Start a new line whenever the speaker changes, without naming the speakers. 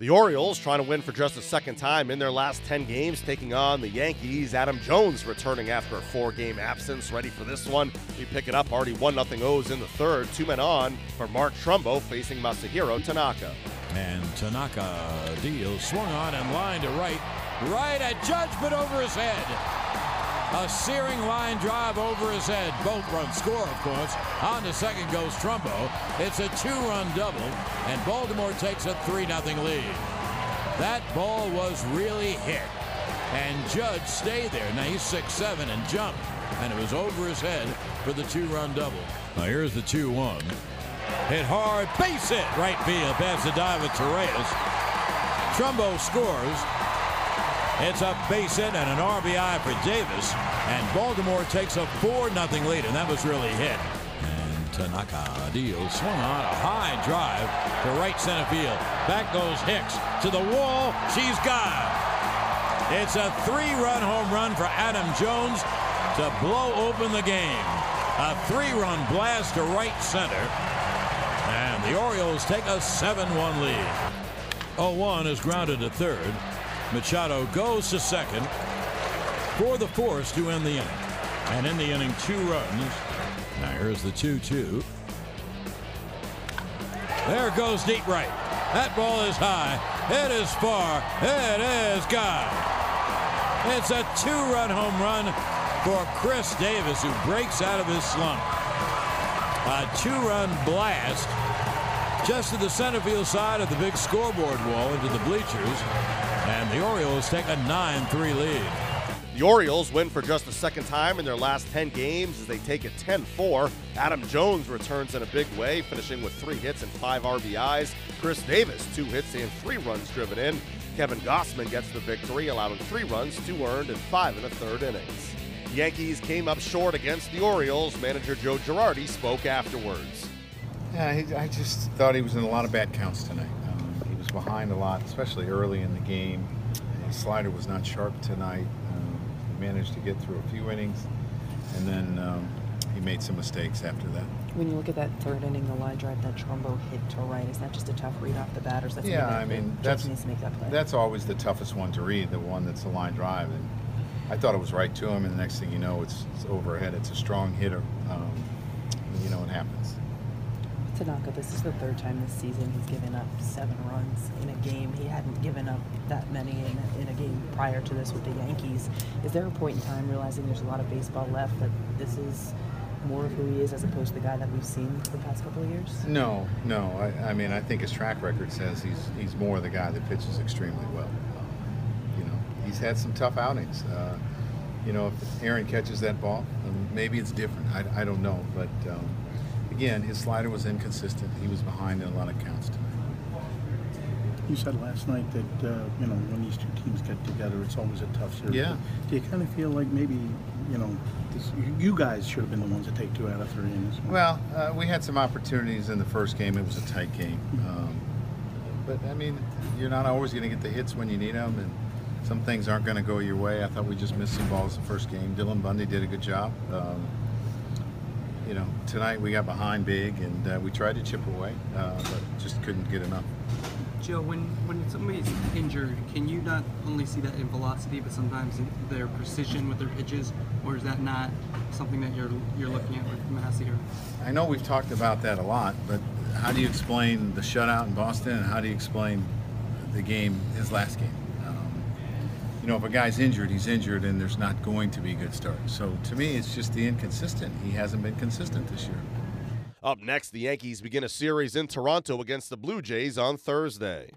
The Orioles trying to win for just a second time in their last 10 games, taking on the Yankees. Adam Jones returning after a four game absence, ready for this one. We pick it up, already 1 0 O's in the third. Two men on for Mark Trumbo facing Masahiro Tanaka.
And Tanaka deals, swung on and line to right. Right at Judge, but over his head. A searing line drive over his head. Both runs score, of course. On to second goes Trumbo. It's a two-run double, and Baltimore takes a 3-0 lead. That ball was really hit, and Judge stayed there. Now he's 6-7 and jumped, and it was over his head for the two-run double. Now here's the 2-1. Hit hard, base hit, right field, past the dive of Torreyes. Trumbo scores, it's a base hit and an RBI for Davis. And Baltimore takes a 4 0 lead, and that was really hit. And Tanaka deals, swung on a high drive to right center field. Back goes Hicks to the wall. She's gone. It's a three run home run for Adam Jones to blow open the game. A three run blast to right center. And the Orioles take a 7 1 lead. 0 1 is grounded to third. Machado goes to second for the force to end the inning. And in the inning, two runs. Now here's the 2 2. There goes deep right. That ball is high. It is far. It is gone. It's a two run home run for Chris Davis, who breaks out of his slump. A two run blast just to the center field side of the big scoreboard wall into the bleachers. And the Orioles take a 9 3 lead.
The Orioles win for just the second time in their last 10 games as they take it 10 4. Adam Jones returns in a big way, finishing with three hits and five RBIs. Chris Davis, two hits and three runs driven in. Kevin Gausman gets the victory, allowing three runs, two earned, and five in a third innings. The Yankees came up short against the Orioles. Manager Joe Girardi spoke afterwards.
Yeah, I just thought he was in a lot of bad counts tonight behind a lot, especially early in the game. His slider was not sharp tonight. Um, he managed to get through a few innings, and then um, he made some mistakes after that.
When you look at that third inning, the line drive that Trumbo hit to right, is that just a tough read off the batters? That's
yeah, I mean that's
that
that's always the toughest one to read, the one that's a line drive. And I thought it was right to him, and the next thing you know, it's, it's overhead. It's a strong hitter. Um, you know, it happens.
Tanaka, this is the third time this season he's given up seven runs in a game. He hadn't given up that many in a, in a game prior to this with the Yankees. Is there a point in time realizing there's a lot of baseball left that this is more of who he is as opposed to the guy that we've seen for the past couple of years?
No, no. I, I mean, I think his track record says he's he's more the guy that pitches extremely well. Um, you know, he's had some tough outings. Uh, you know, if Aaron catches that ball, um, maybe it's different. I, I don't know, but. Um, again, his slider was inconsistent. He was behind in a lot of counts tonight.
You said last night that uh, you know when these two teams get together, it's always a tough series.
Yeah.
Do you kind of feel like maybe you know this, you guys should have been the ones to take two out of three in this one?
Well, uh, we had some opportunities in the first game. It was a tight game, um, but I mean, you're not always going to get the hits when you need them, and some things aren't going to go your way. I thought we just missed some balls the first game. Dylan Bundy did a good job. Um, you know, tonight we got behind big and uh, we tried to chip away, uh, but just couldn't get enough.
Joe, when, when somebody's injured, can you not only see that in velocity, but sometimes their precision with their pitches, or is that not something that you're you're looking at with Massey?
I know we've talked about that a lot, but how do you explain the shutout in Boston, and how do you explain the game, his last game? You know, if a guy's injured, he's injured, and there's not going to be good starts. So to me, it's just the inconsistent. He hasn't been consistent this year.
Up next, the Yankees begin a series in Toronto against the Blue Jays on Thursday.